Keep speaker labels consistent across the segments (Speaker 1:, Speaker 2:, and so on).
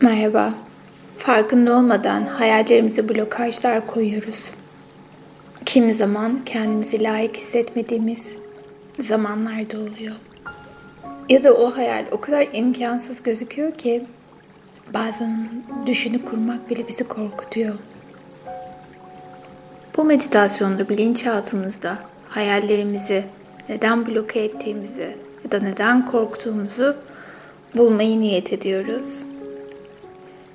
Speaker 1: Merhaba. Farkında olmadan hayallerimize blokajlar koyuyoruz. Kimi zaman kendimizi layık hissetmediğimiz zamanlarda oluyor. Ya da o hayal o kadar imkansız gözüküyor ki bazen düşünü kurmak bile bizi korkutuyor. Bu meditasyonda bilinçaltımızda hayallerimizi neden bloke ettiğimizi ya da neden korktuğumuzu bulmayı niyet ediyoruz.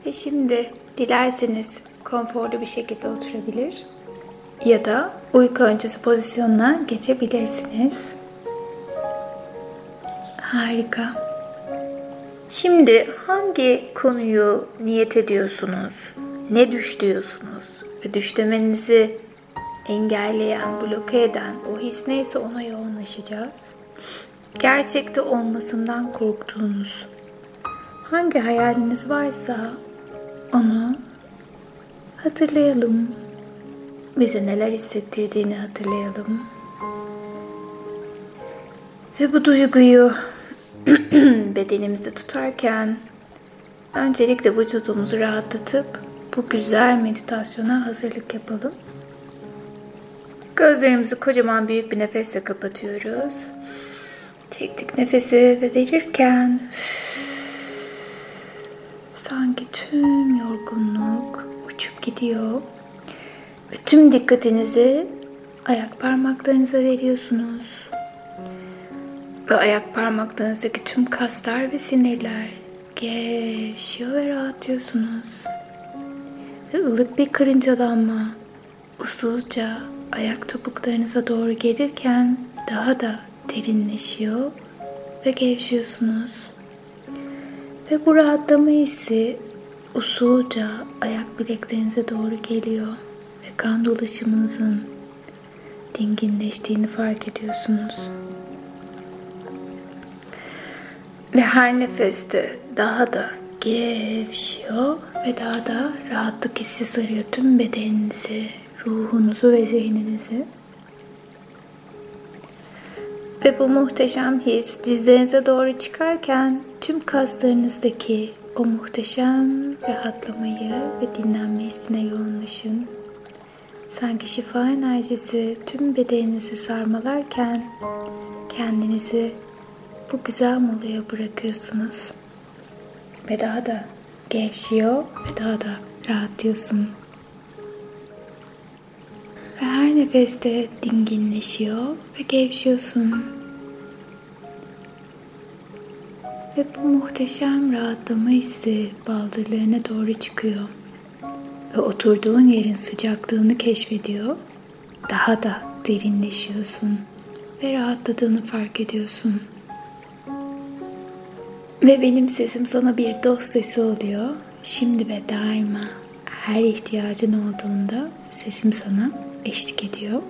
Speaker 1: Ve şimdi dilerseniz konforlu bir şekilde oturabilir ya da uyku öncesi pozisyonuna geçebilirsiniz. Harika. Şimdi hangi konuyu niyet ediyorsunuz? Ne düşlüyorsunuz? Ve düşlemenizi engelleyen, bloke eden o his neyse ona yoğunlaşacağız. Gerçekte olmasından korktuğunuz hangi hayaliniz varsa onu hatırlayalım. Bize neler hissettirdiğini hatırlayalım. Ve bu duyguyu bedenimizde tutarken öncelikle vücudumuzu rahatlatıp bu güzel meditasyona hazırlık yapalım. Gözlerimizi kocaman büyük bir nefesle kapatıyoruz. Çektik nefesi ve verirken sanki tüm yorgunluk uçup gidiyor. Ve tüm dikkatinizi ayak parmaklarınıza veriyorsunuz. Ve ayak parmaklarınızdaki tüm kaslar ve sinirler gevşiyor ve rahatlıyorsunuz. Ve ılık bir karıncalanma usulca ayak topuklarınıza doğru gelirken daha da derinleşiyor ve gevşiyorsunuz. Ve bu rahatlama hissi usulca ayak bileklerinize doğru geliyor ve kan dolaşımınızın dinginleştiğini fark ediyorsunuz. Ve her nefeste daha da gevşiyor ve daha da rahatlık hissi sarıyor tüm bedeninizi, ruhunuzu ve zihninizi. Ve bu muhteşem his dizlerinize doğru çıkarken tüm kaslarınızdaki o muhteşem rahatlamayı ve dinlenme hissine yoğunlaşın. Sanki şifa enerjisi tüm bedeninizi sarmalarken kendinizi bu güzel molaya bırakıyorsunuz. Ve daha da gevşiyor ve daha da rahatlıyorsun. Her nefeste dinginleşiyor ve gevşiyorsun. Ve bu muhteşem rahatlama hissi baldırlarına doğru çıkıyor. Ve oturduğun yerin sıcaklığını keşfediyor. Daha da derinleşiyorsun ve rahatladığını fark ediyorsun. Ve benim sesim sana bir dost sesi oluyor. Şimdi ve daima her ihtiyacın olduğunda sesim sana eşlik ediyor.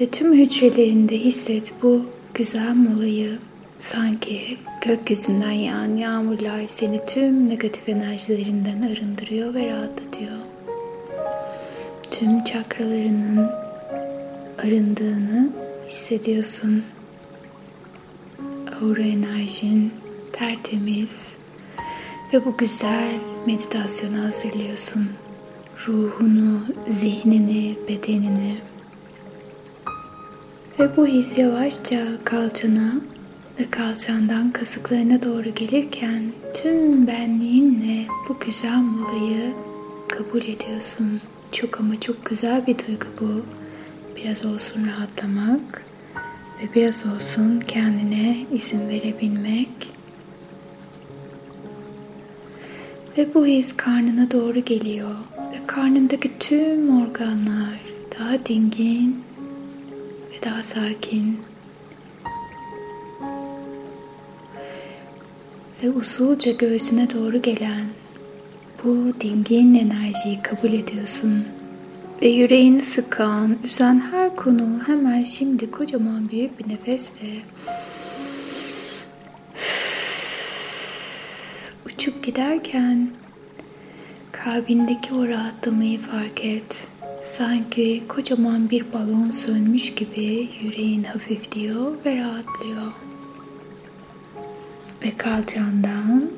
Speaker 1: Ve tüm hücrelerinde hisset bu güzel molayı sanki gökyüzünden yağan yağmurlar seni tüm negatif enerjilerinden arındırıyor ve rahatlatıyor. Tüm çakralarının arındığını hissediyorsun. Aura enerjin tertemiz ve bu güzel meditasyonu hazırlıyorsun ruhunu, zihnini, bedenini. Ve bu his yavaşça kalçana ve kalçandan kasıklarına doğru gelirken tüm benliğinle bu güzel molayı kabul ediyorsun. Çok ama çok güzel bir duygu bu. Biraz olsun rahatlamak ve biraz olsun kendine izin verebilmek. Ve bu his karnına doğru geliyor ve karnındaki tüm organlar daha dingin ve daha sakin. Ve usulca göğsüne doğru gelen bu dingin enerjiyi kabul ediyorsun. Ve yüreğini sıkan, üzen her konu hemen şimdi kocaman büyük bir nefesle uçup giderken Kalbindeki o rahatlamayı fark et. Sanki kocaman bir balon sönmüş gibi yüreğin hafifliyor ve rahatlıyor. ve kalçandan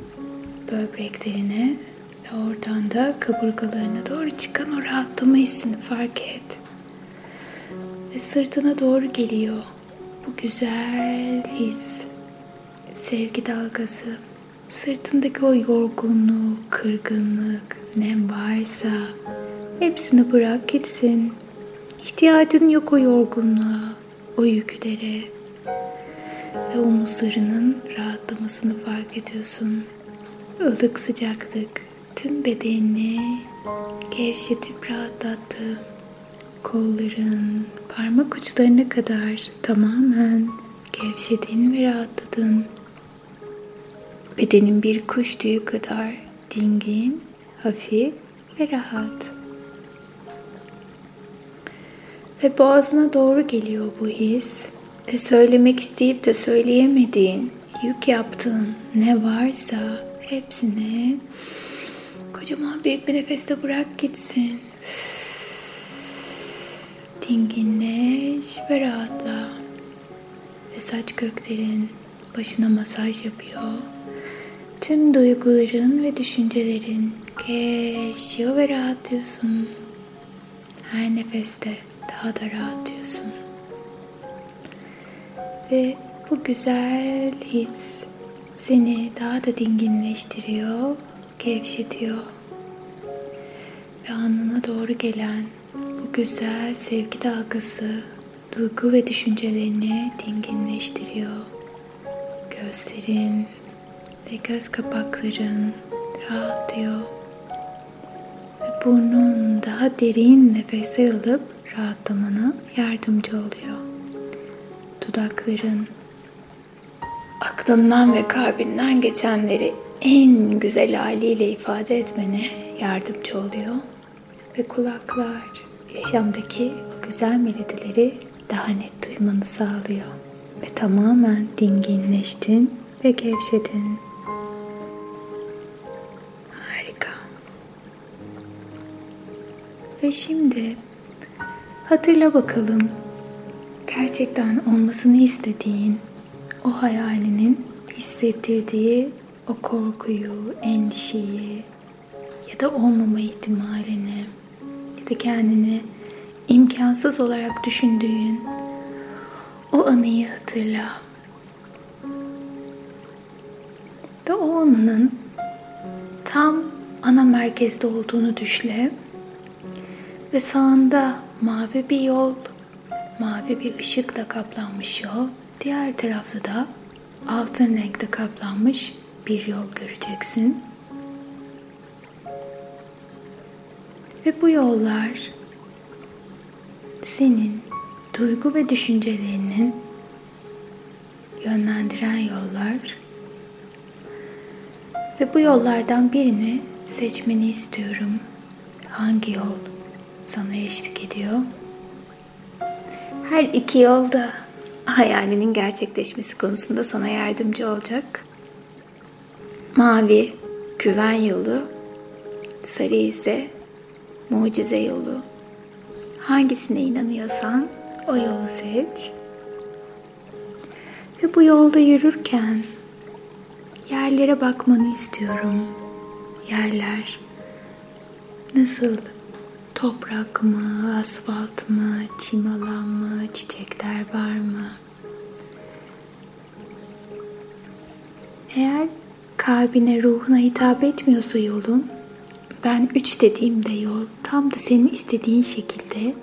Speaker 1: böbreklerine ve oradan da kaburgalarına doğru çıkan o rahatlama hissini fark et. Ve sırtına doğru geliyor bu güzel his, sevgi dalgası. Sırtındaki o yorgunluk, kırgınlık, ne varsa hepsini bırak gitsin. İhtiyacın yok o yorgunluğa, o yüklere. Ve omuzlarının rahatlamasını fark ediyorsun. Ilık sıcaklık tüm bedenini gevşetip rahatlattı. Kolların parmak uçlarına kadar tamamen gevşedin ve rahatladın. Bedenin bir kuş tüyü kadar dingin, hafif ve rahat. Ve boğazına doğru geliyor bu his. Ve söylemek isteyip de söyleyemediğin, yük yaptığın ne varsa hepsini kocaman büyük bir nefeste bırak gitsin. Dinginleş ve rahatla. Ve saç köklerin başına masaj yapıyor. Tüm duyguların ve düşüncelerin gevşiyor ve rahatlıyorsun. Her nefeste daha da rahatlıyorsun. Ve bu güzel his seni daha da dinginleştiriyor, gevşetiyor. Ve alnına doğru gelen bu güzel sevgi dalgası duygu ve düşüncelerini dinginleştiriyor. Gözlerin ve göz kapakların rahatlıyor. Ve burnun daha derin nefesler alıp rahatlamana yardımcı oluyor. Dudakların aklından ve kalbinden geçenleri en güzel haliyle ifade etmene yardımcı oluyor. Ve kulaklar yaşamdaki güzel melodileri daha net duymanı sağlıyor. Ve tamamen dinginleştin ve gevşedin. Şimdi hatırla bakalım gerçekten olmasını istediğin o hayalinin hissettirdiği o korkuyu, endişeyi ya da olmama ihtimalini ya da kendini imkansız olarak düşündüğün o anıyı hatırla. Ve o anının tam ana merkezde olduğunu düşle. Ve sağında mavi bir yol, mavi bir ışıkla kaplanmış yol. Diğer tarafta da altın renkte kaplanmış bir yol göreceksin. Ve bu yollar senin duygu ve düşüncelerinin yönlendiren yollar ve bu yollardan birini seçmeni istiyorum. Hangi yol sana eşlik ediyor? Her iki yol da hayalinin gerçekleşmesi konusunda sana yardımcı olacak. Mavi güven yolu, sarı ise mucize yolu. Hangisine inanıyorsan o yolu seç. Ve bu yolda yürürken yerlere bakmanı istiyorum. Yerler nasıl? Toprak mı, asfalt mı, çim alan mı, çiçekler var mı? Eğer kalbine, ruhuna hitap etmiyorsa yolun, ben üç dediğimde yol tam da senin istediğin şekilde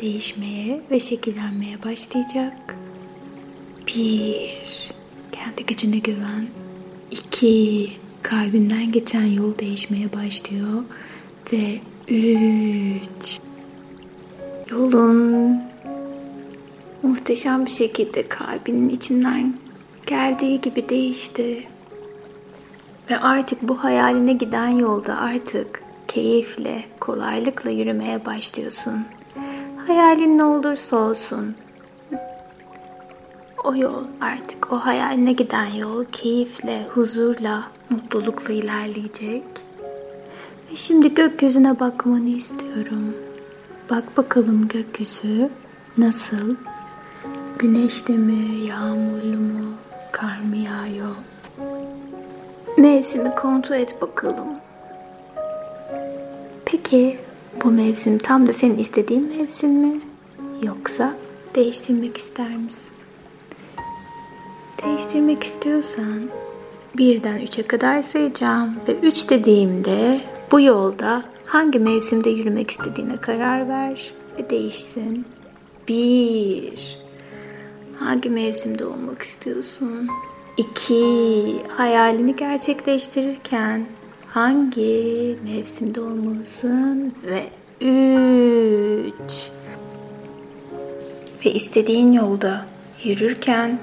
Speaker 1: değişmeye ve şekillenmeye başlayacak. Bir, kendi gücüne güven. İki, kalbinden geçen yol değişmeye başlıyor. Ve üç, yolun muhteşem bir şekilde kalbinin içinden geldiği gibi değişti. Ve artık bu hayaline giden yolda artık keyifle, kolaylıkla yürümeye başlıyorsun. Hayalin ne olursa olsun. O yol artık o hayaline giden yol keyifle, huzurla, mutlulukla ilerleyecek. Ve şimdi gökyüzüne bakmanı istiyorum. Bak bakalım gökyüzü nasıl? Güneşli mi, yağmurlu mu, kar mı yağıyor? Mevsimi kontrol et bakalım. Peki bu mevsim tam da senin istediğin mevsim mi? Yoksa değiştirmek ister misin? Değiştirmek istiyorsan birden üçe kadar sayacağım ve üç dediğimde bu yolda hangi mevsimde yürümek istediğine karar ver ve değişsin. Bir, hangi mevsimde olmak istiyorsun? İki, hayalini gerçekleştirirken hangi mevsimde olmalısın? Ve üç, ve istediğin yolda yürürken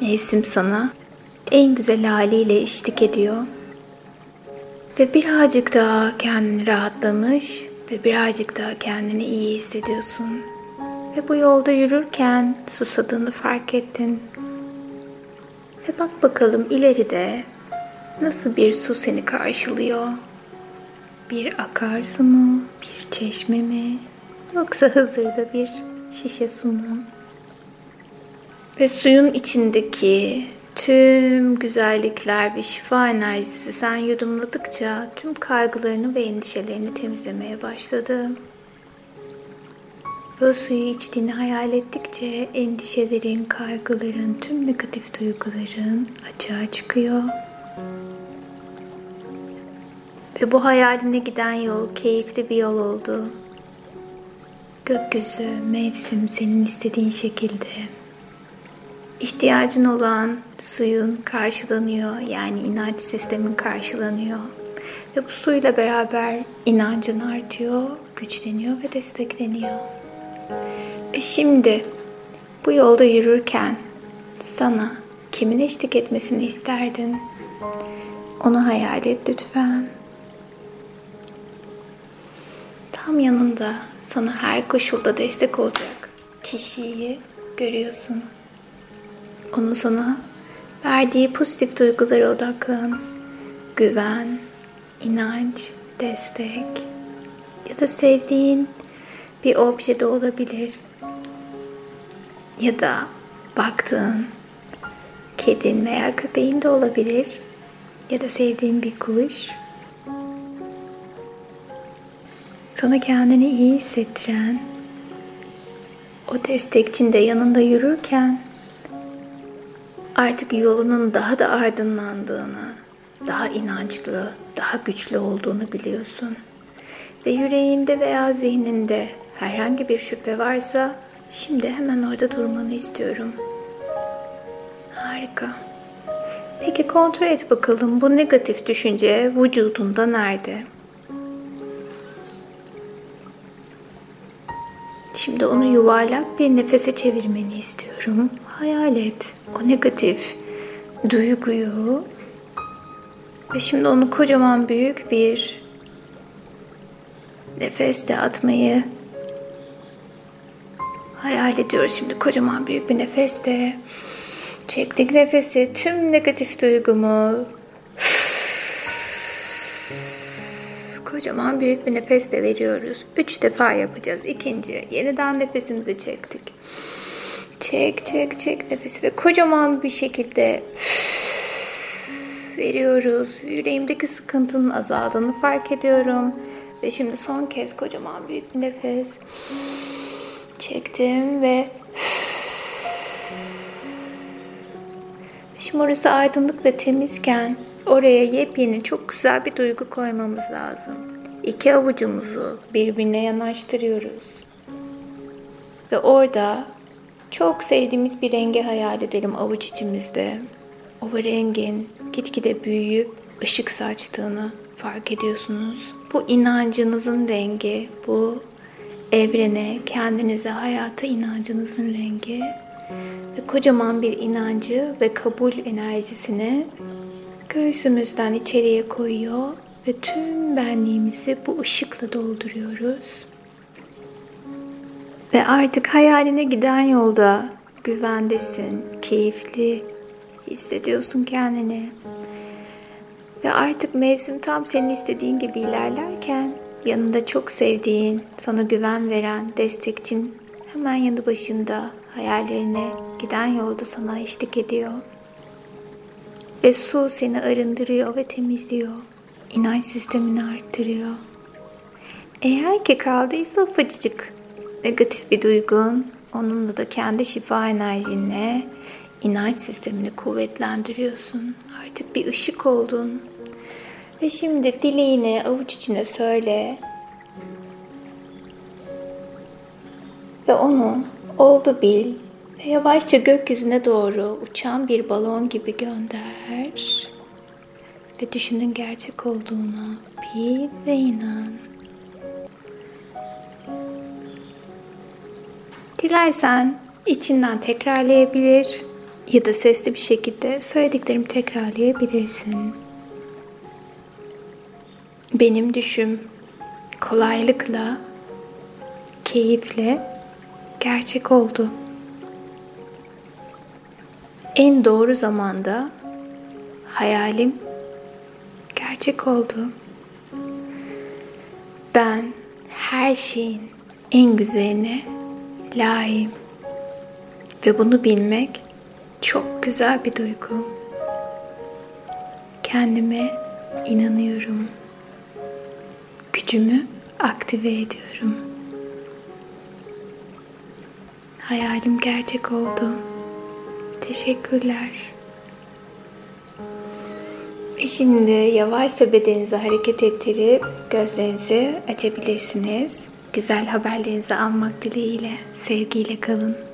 Speaker 1: mevsim sana en güzel haliyle eşlik ediyor. Ve birazcık daha kendini rahatlamış ve birazcık daha kendini iyi hissediyorsun. Ve bu yolda yürürken susadığını fark ettin. Ve bak bakalım ileride nasıl bir su seni karşılıyor? Bir akarsu mu? Bir çeşme mi? Yoksa Hızır'da bir şişe su mu? Ve suyun içindeki tüm güzellikler ve şifa enerjisi sen yudumladıkça tüm kaygılarını ve endişelerini temizlemeye başladı. Ve suyu içtiğini hayal ettikçe endişelerin, kaygıların, tüm negatif duyguların açığa çıkıyor. Ve bu hayaline giden yol keyifli bir yol oldu. Gökyüzü, mevsim senin istediğin şekilde. İhtiyacın olan suyun karşılanıyor. Yani inanç sistemin karşılanıyor. Ve bu suyla beraber inancın artıyor, güçleniyor ve destekleniyor. E şimdi bu yolda yürürken sana kimin eşlik etmesini isterdin? Onu hayal et lütfen. Tam yanında sana her koşulda destek olacak kişiyi görüyorsun. Onun sana verdiği pozitif duygulara odaklan. Güven, inanç, destek ya da sevdiğin bir obje de olabilir. Ya da baktığın kedin veya köpeğin de olabilir. Ya da sevdiğin bir kuş. Sana kendini iyi hissettiren o destekçin de yanında yürürken artık yolunun daha da aydınlandığını, daha inançlı, daha güçlü olduğunu biliyorsun. Ve yüreğinde veya zihninde herhangi bir şüphe varsa şimdi hemen orada durmanı istiyorum. Harika. Peki kontrol et bakalım bu negatif düşünce vücudunda nerede? Şimdi onu yuvarlak bir nefese çevirmeni istiyorum. Hayal et o negatif duyguyu ve şimdi onu kocaman büyük bir nefesle atmayı hayal ediyoruz. Şimdi kocaman büyük bir nefesle çektik nefesi tüm negatif duygumu kocaman büyük bir nefesle veriyoruz. Üç defa yapacağız. İkinci yeniden nefesimizi çektik. Çek çek çek nefesi ve kocaman bir şekilde veriyoruz. Yüreğimdeki sıkıntının azaldığını fark ediyorum. Ve şimdi son kez kocaman büyük bir nefes çektim ve Şimdi orası aydınlık ve temizken oraya yepyeni çok güzel bir duygu koymamız lazım. İki avucumuzu birbirine yanaştırıyoruz. Ve orada çok sevdiğimiz bir rengi hayal edelim avuç içimizde. O rengin gitgide büyüyüp ışık saçtığını fark ediyorsunuz. Bu inancınızın rengi, bu evrene, kendinize, hayata inancınızın rengi ve kocaman bir inancı ve kabul enerjisini göğsümüzden içeriye koyuyor ve tüm benliğimizi bu ışıkla dolduruyoruz. Ve artık hayaline giden yolda güvendesin, keyifli hissediyorsun kendini. Ve artık mevsim tam senin istediğin gibi ilerlerken yanında çok sevdiğin, sana güven veren destekçin hemen yanı başında hayallerine giden yolda sana eşlik ediyor. Ve su seni arındırıyor ve temizliyor. İnanç sistemini arttırıyor. Eğer ki kaldıysa ufacık negatif bir duygun, onunla da kendi şifa enerjinle inanç sistemini kuvvetlendiriyorsun. Artık bir ışık oldun. Ve şimdi dileğini avuç içine söyle. Ve onu oldu bil ve yavaşça gökyüzüne doğru uçan bir balon gibi gönder. Ve düşünün gerçek olduğuna bil ve inan. Dilersen içinden tekrarlayabilir ya da sesli bir şekilde söylediklerimi tekrarlayabilirsin. Benim düşüm kolaylıkla, keyifle gerçek oldu. En doğru zamanda hayalim gerçek oldu. Ben her şeyin en güzeline layığım. Ve bunu bilmek çok güzel bir duygu. Kendime inanıyorum. Gücümü aktive ediyorum. Hayalim gerçek oldu. Teşekkürler. Ve şimdi yavaşça bedeninizi hareket ettirip gözlerinizi açabilirsiniz. Güzel haberlerinizi almak dileğiyle, sevgiyle kalın.